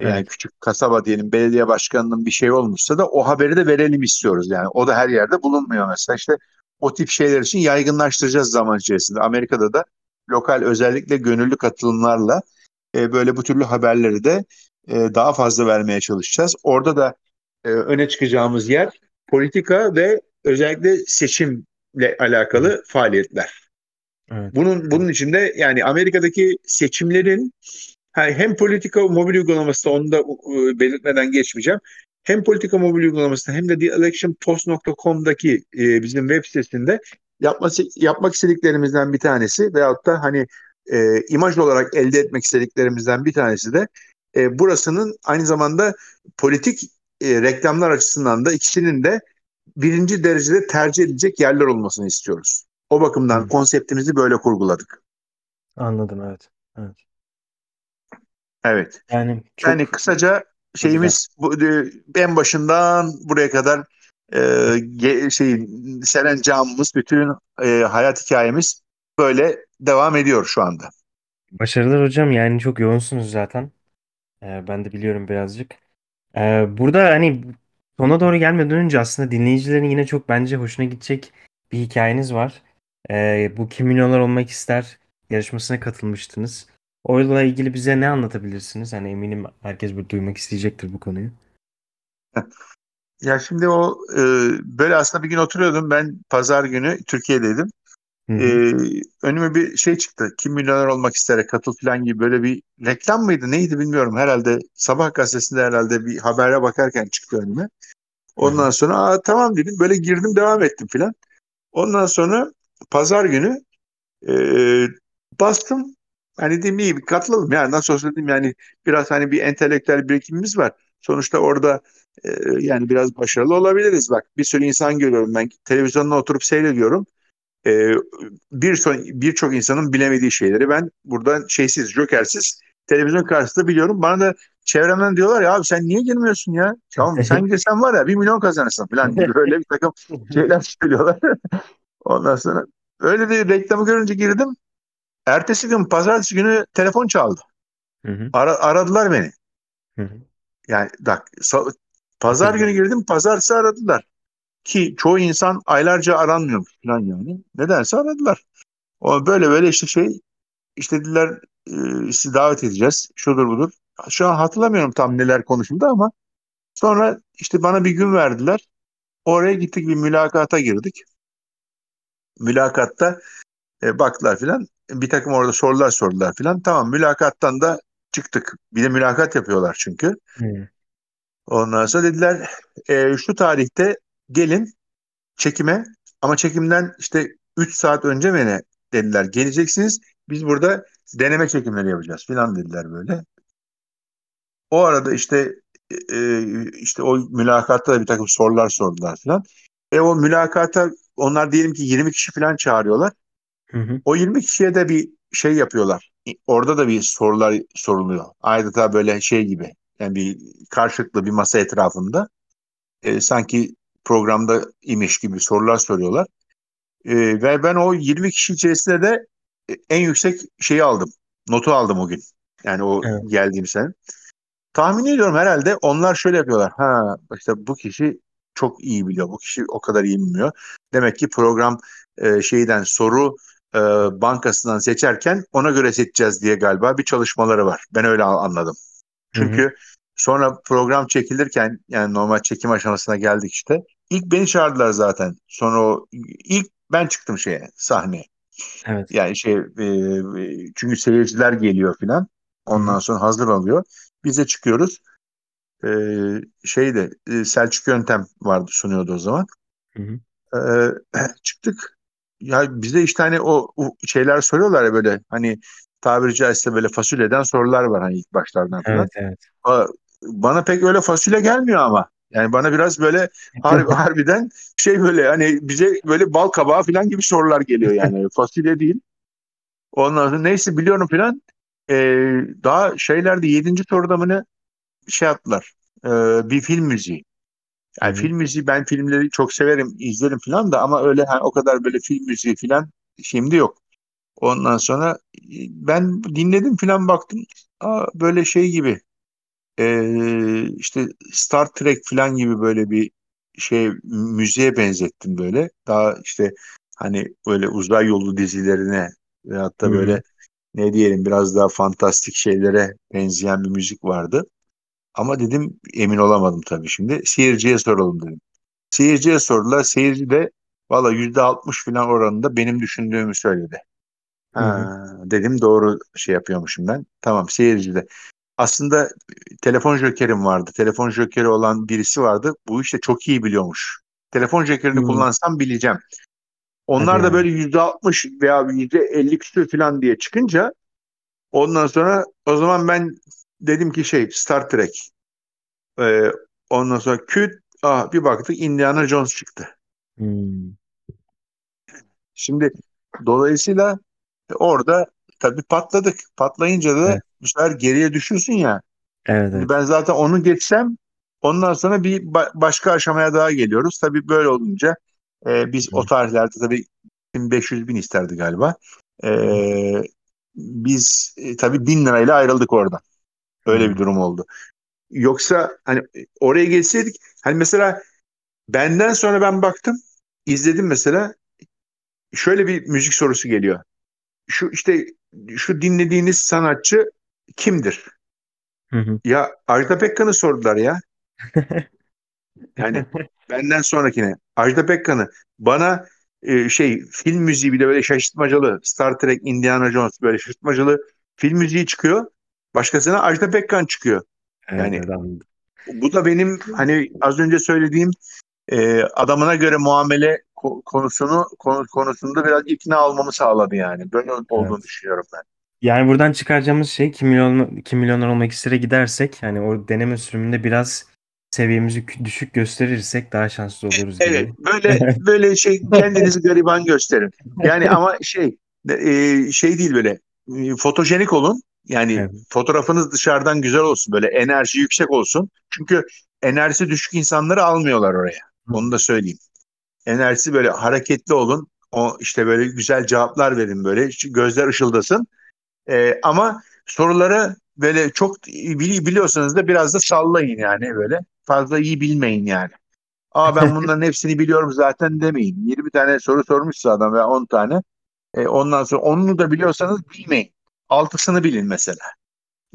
yani Evet. küçük kasaba diyelim belediye başkanının bir şey olmuşsa da o haberi de verelim istiyoruz. Yani o da her yerde bulunmuyor mesela. İşte o tip şeyler için yaygınlaştıracağız zaman içerisinde. Amerika'da da lokal özellikle gönüllü katılımlarla e, böyle bu türlü haberleri de e, daha fazla vermeye çalışacağız. Orada da e, öne çıkacağımız yer politika ve özellikle seçimle alakalı faaliyetler. Evet. Bunun bunun içinde yani Amerika'daki seçimlerin hem politika mobil uygulaması onu da belirtmeden geçmeyeceğim. Hem politika mobil uygulamasında hem de theelectionpost.com'daki e, bizim web sitesinde yapması, yapmak istediklerimizden bir tanesi veyahut da hani e, imaj olarak elde etmek istediklerimizden bir tanesi de e, burasının aynı zamanda politik e, reklamlar açısından da ikisinin de birinci derecede tercih edilecek yerler olmasını istiyoruz. O bakımdan Hı. konseptimizi böyle kurguladık. Anladım evet. Evet. Evet. Yani Yani çok kısaca çok güzel. şeyimiz bu e, en başından buraya kadar e, ge- şeyin serencamımız, bütün e, hayat hikayemiz böyle devam ediyor şu anda. Başarılar hocam. Yani çok yoğunsunuz zaten. Ee, ben de biliyorum birazcık. Ee, burada hani sona doğru gelmeden önce aslında dinleyicilerin yine çok bence hoşuna gidecek bir hikayeniz var. Ee, bu Kim Milyoner Olmak İster yarışmasına katılmıştınız. Oyla ilgili bize ne anlatabilirsiniz? Hani eminim herkes bir duymak isteyecektir bu konuyu. [LAUGHS] Ya şimdi o e, böyle aslında bir gün oturuyordum ben pazar günü Türkiye'deydim. Hı E, hı. önüme bir şey çıktı. Kim milyoner olmak ister katıl falan gibi böyle bir reklam mıydı neydi bilmiyorum. Herhalde Sabah gazetesinde herhalde bir habere bakarken çıktı önüme. Hı hı. Ondan sonra Aa, tamam dedim böyle girdim devam ettim falan. Ondan sonra pazar günü e, bastım. Hani dedim iyi bir katılalım yani nasıl olsa dedim yani biraz hani bir entelektüel birikimimiz var. Sonuçta orada e, yani biraz başarılı olabiliriz. Bak bir sürü insan görüyorum ben televizyonda oturup seyrediyorum. E, bir son, birçok insanın bilemediği şeyleri ben buradan şeysiz, jokersiz televizyon karşısında biliyorum. Bana da çevremden diyorlar ya abi sen niye girmiyorsun ya? Tamam [LAUGHS] sen girsen var ya bir milyon kazanırsın falan gibi böyle bir takım [LAUGHS] şeyler söylüyorlar. [LAUGHS] Ondan sonra öyle bir reklamı görünce girdim. Ertesi gün pazartesi günü telefon çaldı. Hı hı. Ara- aradılar beni. Hı hı. Yani bak pazar günü girdim pazartesi aradılar. Ki çoğu insan aylarca aranmıyor falan yani. Nedense aradılar. O böyle böyle işte şey işte dediler e, sizi davet edeceğiz. Şudur budur. Şu an hatırlamıyorum tam neler konuşuldu ama sonra işte bana bir gün verdiler. Oraya gittik bir mülakata girdik. Mülakatta E, baktılar filan. Bir takım orada sorular sordular filan. Tamam mülakattan da çıktık. Bir de mülakat yapıyorlar çünkü. Hı. Ondan sonra dediler e, şu tarihte gelin çekime ama çekimden işte 3 saat önce ne dediler geleceksiniz. Biz burada deneme çekimleri yapacağız filan dediler böyle. O arada işte e, işte o mülakatta da bir takım sorular sordular falan. Ve o mülakata onlar diyelim ki 20 kişi falan çağırıyorlar. Hı hı. O 20 kişiye de bir şey yapıyorlar. Orada da bir sorular soruluyor. Adeta böyle şey gibi. Yani bir karşılıklı bir masa etrafında. E, sanki programda imiş gibi sorular soruyorlar. E, ve ben o 20 kişi içerisinde de en yüksek şeyi aldım. Notu aldım o gün. Yani o Evet. geldiğim sene. Tahmin ediyorum herhalde onlar şöyle yapıyorlar. Ha işte bu kişi çok iyi biliyor. Bu kişi o kadar iyi bilmiyor. Demek ki program e, şeyden soru e, bankasından seçerken ona göre seçeceğiz diye galiba bir çalışmaları var. Ben öyle anladım. Çünkü sonra program çekilirken yani normal çekim aşamasına geldik işte. İlk beni çağırdılar zaten. Sonra o ilk ben çıktım şeye sahneye. Evet. Yani şey e, çünkü seyirciler geliyor filan. Ondan sonra hazır alıyor. Biz de çıkıyoruz. E, şeyde e, Selçuk Yöntem vardı sunuyordu o zaman. Hı hı. E, [CLEARS THROAT] çıktık. Ya bize işte hani o, o şeyler soruyorlar ya böyle hani tabiri caizse böyle fasulyeden sorular var hani ilk başlardan Evet, falan. evet. Aa, Bana pek öyle fasulye gelmiyor ama. Yani bana biraz böyle harbi, [LAUGHS] harbiden şey böyle hani bize böyle bal kabağı falan gibi sorular geliyor yani. Fasulye değil. Ondan sonra neyse biliyorum falan. Ee, daha şeylerde yedinci soruda mı ne şey yaptılar. Ee, bir film müziği. Yani hı. film müziği ben filmleri çok severim, izlerim falan da ama öyle hani o kadar böyle film müziği falan şimdi yok. Ondan sonra e, ben dinledim falan baktım. Aa, böyle şey gibi ee, işte Star Trek falan gibi böyle bir şey müziğe benzettim böyle. Daha işte hani böyle uzay yolu dizilerine ve Hı hatta hı. böyle ne diyelim biraz daha fantastik şeylere benzeyen bir müzik vardı. Ama dedim emin olamadım tabii şimdi. Seyirciye soralım dedim. Seyirciye sordular. Seyirci de valla yüzde altmış falan oranında benim düşündüğümü söyledi. Hı hı. Ha, dedim doğru şey yapıyormuşum ben. Tamam seyirci de. Aslında telefon jokerim vardı. Telefon jokeri olan birisi vardı. Bu işte çok iyi biliyormuş. Telefon jokerini Hı. kullansam bileceğim. Onlar da böyle yüzde altmış veya yüzde elli küsür falan diye çıkınca ondan sonra o zaman ben dedim ki şey Star Trek. Ee, ondan sonra küt ah, bir baktık Indiana Jones çıktı. Hı. Şimdi dolayısıyla orada tabii patladık. Patlayınca da Evet. bu sefer geriye düşüyorsun ya. Evet, evet. ben zaten onu geçsem ondan sonra bir ba- başka aşamaya daha geliyoruz. Tabii böyle olunca e, biz o Hı tarihlerde tabii 500 bin isterdi galiba. E, biz e, tabii bin lirayla ayrıldık oradan. Öyle bir Hı. durum oldu. Yoksa hani oraya geçseydik hani mesela benden sonra ben baktım izledim mesela şöyle bir müzik sorusu geliyor. Şu işte şu dinlediğiniz sanatçı kimdir? Hı hı. Ya Ajda Pekkan'ı sordular ya. [LAUGHS] Yani benden sonrakine Ajda Pekkan'ı bana e, şey film müziği bir de böyle şaşırtmacalı Star Trek, Indiana Jones böyle şaşırtmacalı film müziği çıkıyor. Başkasına Ajda Pekkan çıkıyor. Evet, Yani evet bu da benim hani az önce söylediğim e, adamına göre muamele konusunu konu, konusunda biraz ikna olmamı sağladı yani. Böyle olduğunu Evet. düşünüyorum ben. Yani buradan çıkaracağımız şey kim milyon kim milyoner olmak istere gidersek hani o deneme sürümünde biraz seviyemizi düşük gösterirsek daha şanslı oluruz Evet, gibi. böyle [LAUGHS] böyle şey kendinizi gariban gösterin. Yani ama şey e, şey değil böyle e, fotojenik olun. Yani Evet. fotoğrafınız dışarıdan güzel olsun, böyle enerji yüksek olsun. Çünkü enerjisi düşük insanları almıyorlar oraya. Onu da söyleyeyim. Enerjisi böyle hareketli olun. O işte böyle güzel cevaplar verin böyle. Gözler ışıldasın. E, ama soruları böyle çok bili- biliyorsanız da biraz da sallayın yani böyle. Fazla iyi bilmeyin yani. Aa ben [LAUGHS] bunların hepsini biliyorum zaten demeyin. 20 tane soru sormuşsa adam veya 10 tane. E, ondan sonra onunu da biliyorsanız bilmeyin. Altısını bilin mesela.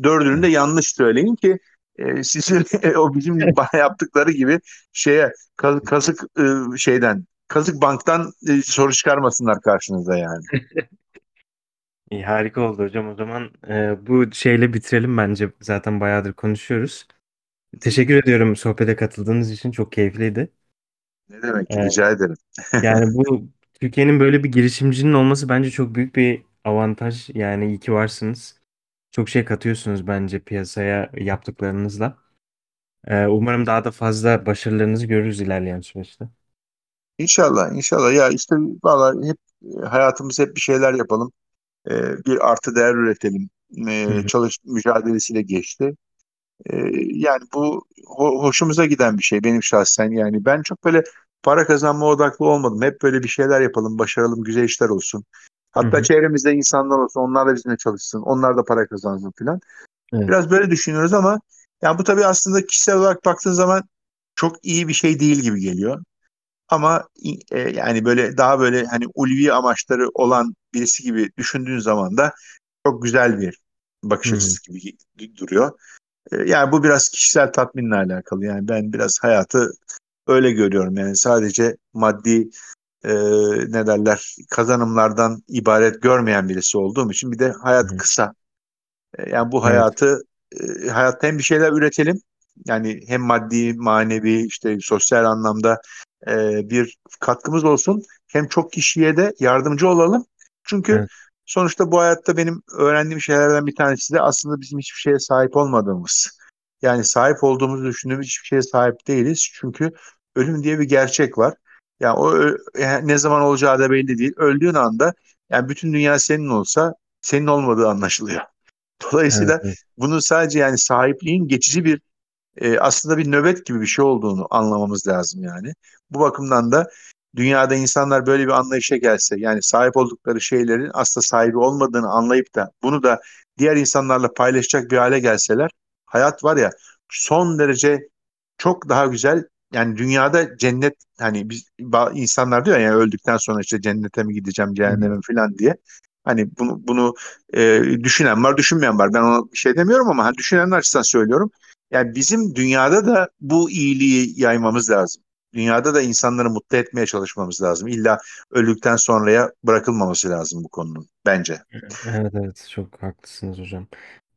Dördünü de yanlış söyleyin ki e, sizi [LAUGHS] o bizim bana yaptıkları gibi şeye kaz- kazık e, şeyden kazık banktan e, soru çıkarmasınlar karşınıza yani. [LAUGHS] İyi, harika oldu hocam. O zaman e, bu şeyle bitirelim bence. Zaten bayağıdır konuşuyoruz. Teşekkür ediyorum sohbete katıldığınız için. Çok keyifliydi. Ne demek ki E, rica ederim. [LAUGHS] yani bu Türkiye'nin böyle bir girişimcinin olması bence çok büyük bir avantaj. Yani iyi ki varsınız. Çok şey katıyorsunuz bence piyasaya yaptıklarınızla. Ee, umarım daha da fazla başarılarınızı görürüz ilerleyen süreçte. İnşallah, inşallah. Ya işte valla hep e, hayatımız hep bir şeyler yapalım. Bir artı değer üretelim. Hı hı, çalış mücadelesiyle geçti. Yani bu ho- hoşumuza giden bir şey benim şahsen. Yani ben çok böyle para kazanma odaklı olmadım. Hep böyle bir şeyler yapalım, başaralım, güzel işler olsun. Hatta hı. çevremizde insanlar olsun, onlar da bizimle çalışsın, onlar da para kazansın filan. Evet. Biraz böyle düşünüyoruz ama yani bu tabii aslında kişisel olarak baktığın zaman çok iyi bir şey değil gibi geliyor. Ama e, yani böyle daha böyle hani ulvi amaçları olan birisi gibi düşündüğün zaman da çok güzel bir bakış hı, açısı gibi duruyor. E, yani bu biraz kişisel tatminle alakalı. Yani ben biraz hayatı öyle görüyorum. Yani sadece maddi e, ne derler kazanımlardan ibaret görmeyen birisi olduğum için bir de hayat hı. kısa. E, Yani bu Evet. hayatı e, hayatta hem bir şeyler üretelim. Yani hem maddi, manevi, işte sosyal anlamda e, bir katkımız olsun. Hem çok kişiye de yardımcı olalım. Çünkü Evet. sonuçta bu hayatta benim öğrendiğim şeylerden bir tanesi de aslında bizim hiçbir şeye sahip olmadığımız. Yani sahip olduğumuzu düşündüğümüz hiçbir şeye sahip değiliz. Çünkü ölüm diye bir gerçek var. Yani o ö- yani ne zaman olacağı da belli değil. Öldüğün anda yani bütün dünya senin olsa senin olmadığı anlaşılıyor. [LAUGHS] Dolayısıyla Evet. bunun sadece yani sahipliğin geçici bir e, aslında bir nöbet gibi bir şey olduğunu anlamamız lazım yani. Bu bakımdan da dünyada insanlar böyle bir anlayışa gelse yani sahip oldukları şeylerin aslında sahibi olmadığını anlayıp da bunu da diğer insanlarla paylaşacak bir hale gelseler hayat var ya son derece çok daha güzel yani dünyada cennet hani biz insanlar diyor ya yani öldükten sonra işte cennete mi gideceğim cehenneme mi falan diye. Hani bunu bunu e, düşünen var, düşünmeyen var. Ben ona bir şey demiyorum ama hani düşünenler açısından söylüyorum. Yani bizim dünyada da bu iyiliği yaymamız lazım. Dünyada da insanları mutlu etmeye çalışmamız lazım. İlla öldükten sonraya bırakılmaması lazım bu konunun bence. Evet evet çok haklısınız hocam.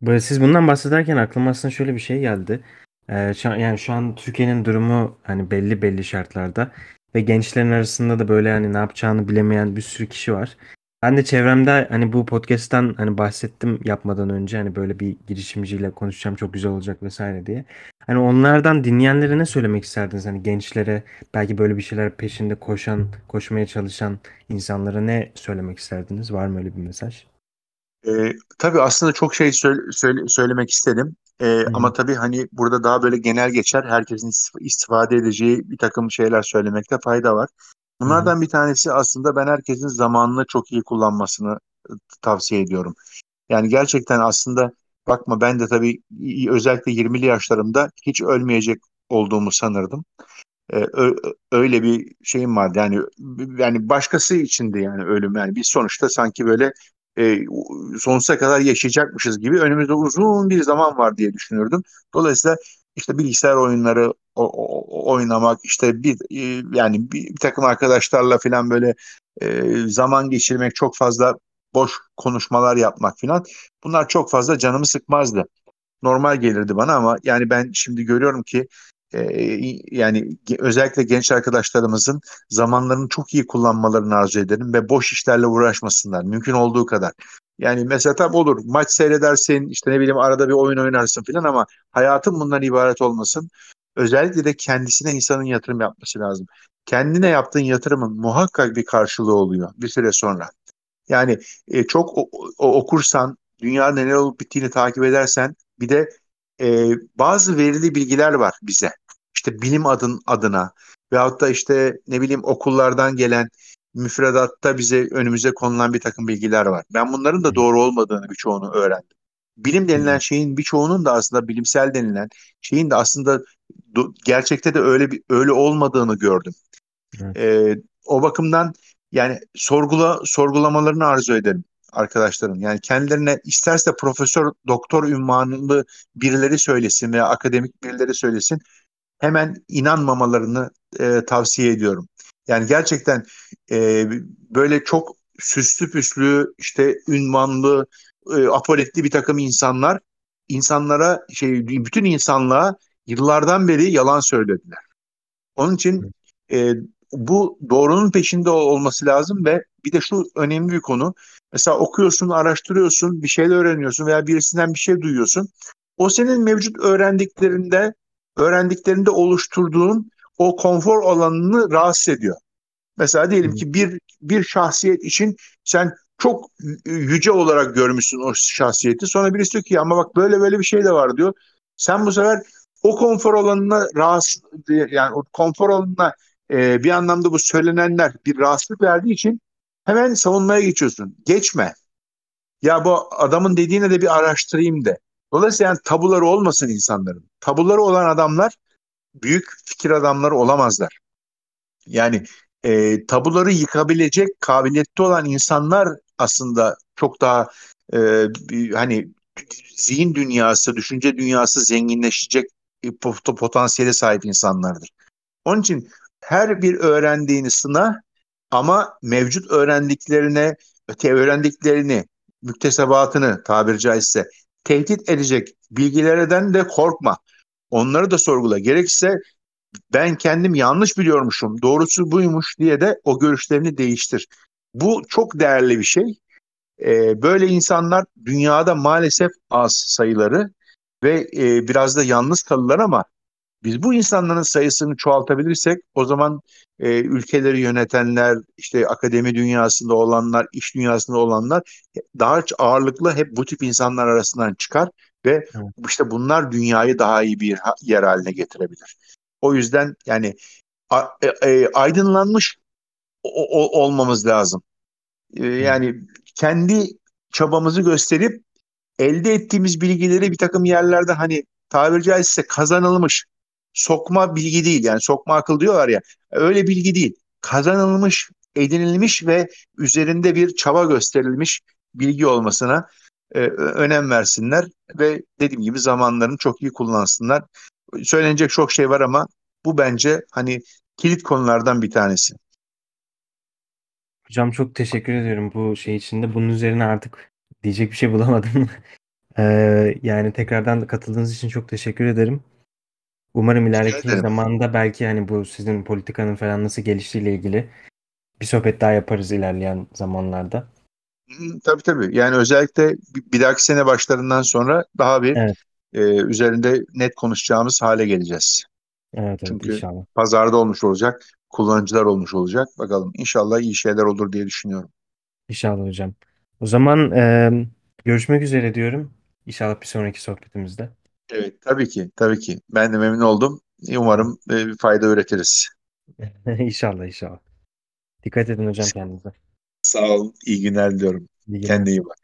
Böyle siz bundan bahsederken aklıma aslında şöyle bir şey geldi. Ee, şu an, yani şu an Türkiye'nin durumu hani belli belli şartlarda ve gençlerin arasında da böyle hani ne yapacağını bilemeyen bir sürü kişi var. Ben de çevremde hani bu podcast'tan hani bahsettim yapmadan önce hani böyle bir girişimciyle konuşacağım çok güzel olacak vesaire diye. Hani onlardan dinleyenlere ne söylemek isterdiniz? Hani gençlere belki böyle bir şeyler peşinde koşan, koşmaya çalışan insanlara ne söylemek isterdiniz? Var mı öyle bir mesaj? Ee, tabii aslında çok şey söyle- söyle- söylemek istedim. Hı ama tabii hani burada daha böyle genel geçer. Herkesin istif- istifade edeceği bir takım şeyler söylemekte fayda var. Bunlardan bir tanesi aslında ben herkesin zamanını çok iyi kullanmasını e, tavsiye ediyorum. Yani gerçekten aslında bakma ben de tabii özellikle 20'li yaşlarımda hiç ölmeyecek olduğumu sanırdım. Ee, öyle bir şeyim vardı yani yani başkası içindi yani ölüm yani biz sonuçta sanki böyle e, sonsuza kadar yaşayacakmışız gibi önümüzde uzun bir zaman var diye düşünürdüm. Dolayısıyla işte bilgisayar oyunları oynamak işte bir e, yani bir, takım arkadaşlarla falan böyle e, zaman geçirmek çok fazla boş konuşmalar yapmak falan bunlar çok fazla canımı sıkmazdı normal gelirdi bana ama yani ben şimdi görüyorum ki yani ge- özellikle genç arkadaşlarımızın zamanlarını çok iyi kullanmalarını arzu ederim ve boş işlerle uğraşmasınlar mümkün olduğu kadar. Yani mesela tabii olur maç seyredersin işte ne bileyim arada bir oyun oynarsın falan ama hayatın bundan ibaret olmasın. Özellikle de kendisine insanın yatırım yapması lazım. Kendine yaptığın yatırımın muhakkak bir karşılığı oluyor bir süre sonra. Yani e, çok o- o- okursan, dünyada neler olup bittiğini takip edersen, bir de e, bazı verili bilgiler var bize. İşte bilim adın adına veyahut da işte ne bileyim okullardan gelen müfredatta bize önümüze konulan bir takım bilgiler var. Ben bunların da doğru olmadığını birçoğunu öğrendim. Bilim denilen şeyin birçoğunun da aslında bilimsel denilen şeyin de aslında do- gerçekte de öyle bir öyle olmadığını gördüm. Evet. Ee, o bakımdan yani sorgula sorgulamalarını arzu ederim arkadaşlarım. Yani kendilerine isterse profesör, doktor ünvanlı birileri söylesin veya akademik birileri söylesin. Hemen inanmamalarını e, tavsiye ediyorum. Yani gerçekten e, böyle çok süslü püslü işte ünvanlı, e, apoletli bir takım insanlar insanlara şey bütün insanlığa yıllardan beri yalan söylediler. Onun için e, bu doğrunun peşinde olması lazım ve bir de şu önemli bir konu. Mesela okuyorsun, araştırıyorsun, bir şeyler öğreniyorsun veya birisinden bir şey duyuyorsun. O senin mevcut öğrendiklerinde, öğrendiklerinde oluşturduğun o konfor alanını rahatsız ediyor. Mesela diyelim ki bir bir şahsiyet için sen çok yüce olarak görmüşsün o şahsiyeti. Sonra birisi diyor ki ama bak böyle böyle bir şey de var diyor. Sen bu sefer o konfor alanına rahatsız yani o konfor alanına e, bir anlamda bu söylenenler bir rahatsızlık verdiği için hemen savunmaya geçiyorsun. Geçme. Ya bu adamın dediğine de bir araştırayım de. Dolayısıyla yani tabuları olmasın insanların. Tabuları olan adamlar büyük fikir adamları olamazlar. Yani e, tabuları yıkabilecek kabiliyette olan insanlar aslında çok daha e, hani zihin dünyası, düşünce dünyası zenginleşecek potansiyele sahip insanlardır. Onun için her bir öğrendiğini sına ama mevcut öğrendiklerine, öte öğrendiklerini, müktesebatını tabiri caizse tehdit edecek bilgilerden de korkma. Onları da sorgula. Gerekirse ben kendim yanlış biliyormuşum, doğrusu buymuş diye de o görüşlerini değiştir. Bu çok değerli bir şey. Ee, böyle insanlar dünyada maalesef az sayıları ve e, biraz da yalnız kalırlar ama biz bu insanların sayısını çoğaltabilirsek o zaman e, ülkeleri yönetenler, işte akademi dünyasında olanlar, iş dünyasında olanlar daha ağırlıklı hep bu tip insanlar arasından çıkar ve evet. işte bunlar dünyayı daha iyi bir yer haline getirebilir. O yüzden yani a, e, e, aydınlanmış o, o, olmamız lazım. E, yani kendi çabamızı gösterip elde ettiğimiz bilgileri bir takım yerlerde hani tabiri caizse kazanılmış sokma bilgi değil yani sokma akıl diyorlar ya öyle bilgi değil kazanılmış edinilmiş ve üzerinde bir çaba gösterilmiş bilgi olmasına e, önem versinler ve dediğim gibi zamanlarını çok iyi kullansınlar. Söylenecek çok şey var ama bu bence hani kilit konulardan bir tanesi. Hocam çok teşekkür ediyorum bu şey için de. Bunun üzerine artık diyecek bir şey bulamadım. [LAUGHS] ee, yani tekrardan katıldığınız için çok teşekkür ederim. Umarım ileriki zamanda belki hani bu sizin politikanın falan nasıl geliştiğiyle ilgili bir sohbet daha yaparız ilerleyen zamanlarda. Tabii tabii. Yani özellikle bir dahaki sene başlarından sonra daha bir evet. e, üzerinde net konuşacağımız hale geleceğiz. Evet, evet Çünkü inşallah. pazarda olmuş olacak, kullanıcılar olmuş olacak. Bakalım inşallah iyi şeyler olur diye düşünüyorum. İnşallah hocam. O zaman e, görüşmek üzere diyorum. İnşallah bir sonraki sohbetimizde. Evet tabii ki tabii ki. Ben de memnun oldum. Umarım e, bir fayda üretiriz. [LAUGHS] İnşallah inşallah. Dikkat edin hocam kendinize. Sağ olun. İyi günler diliyorum. İyi günler. Kendine iyi bak.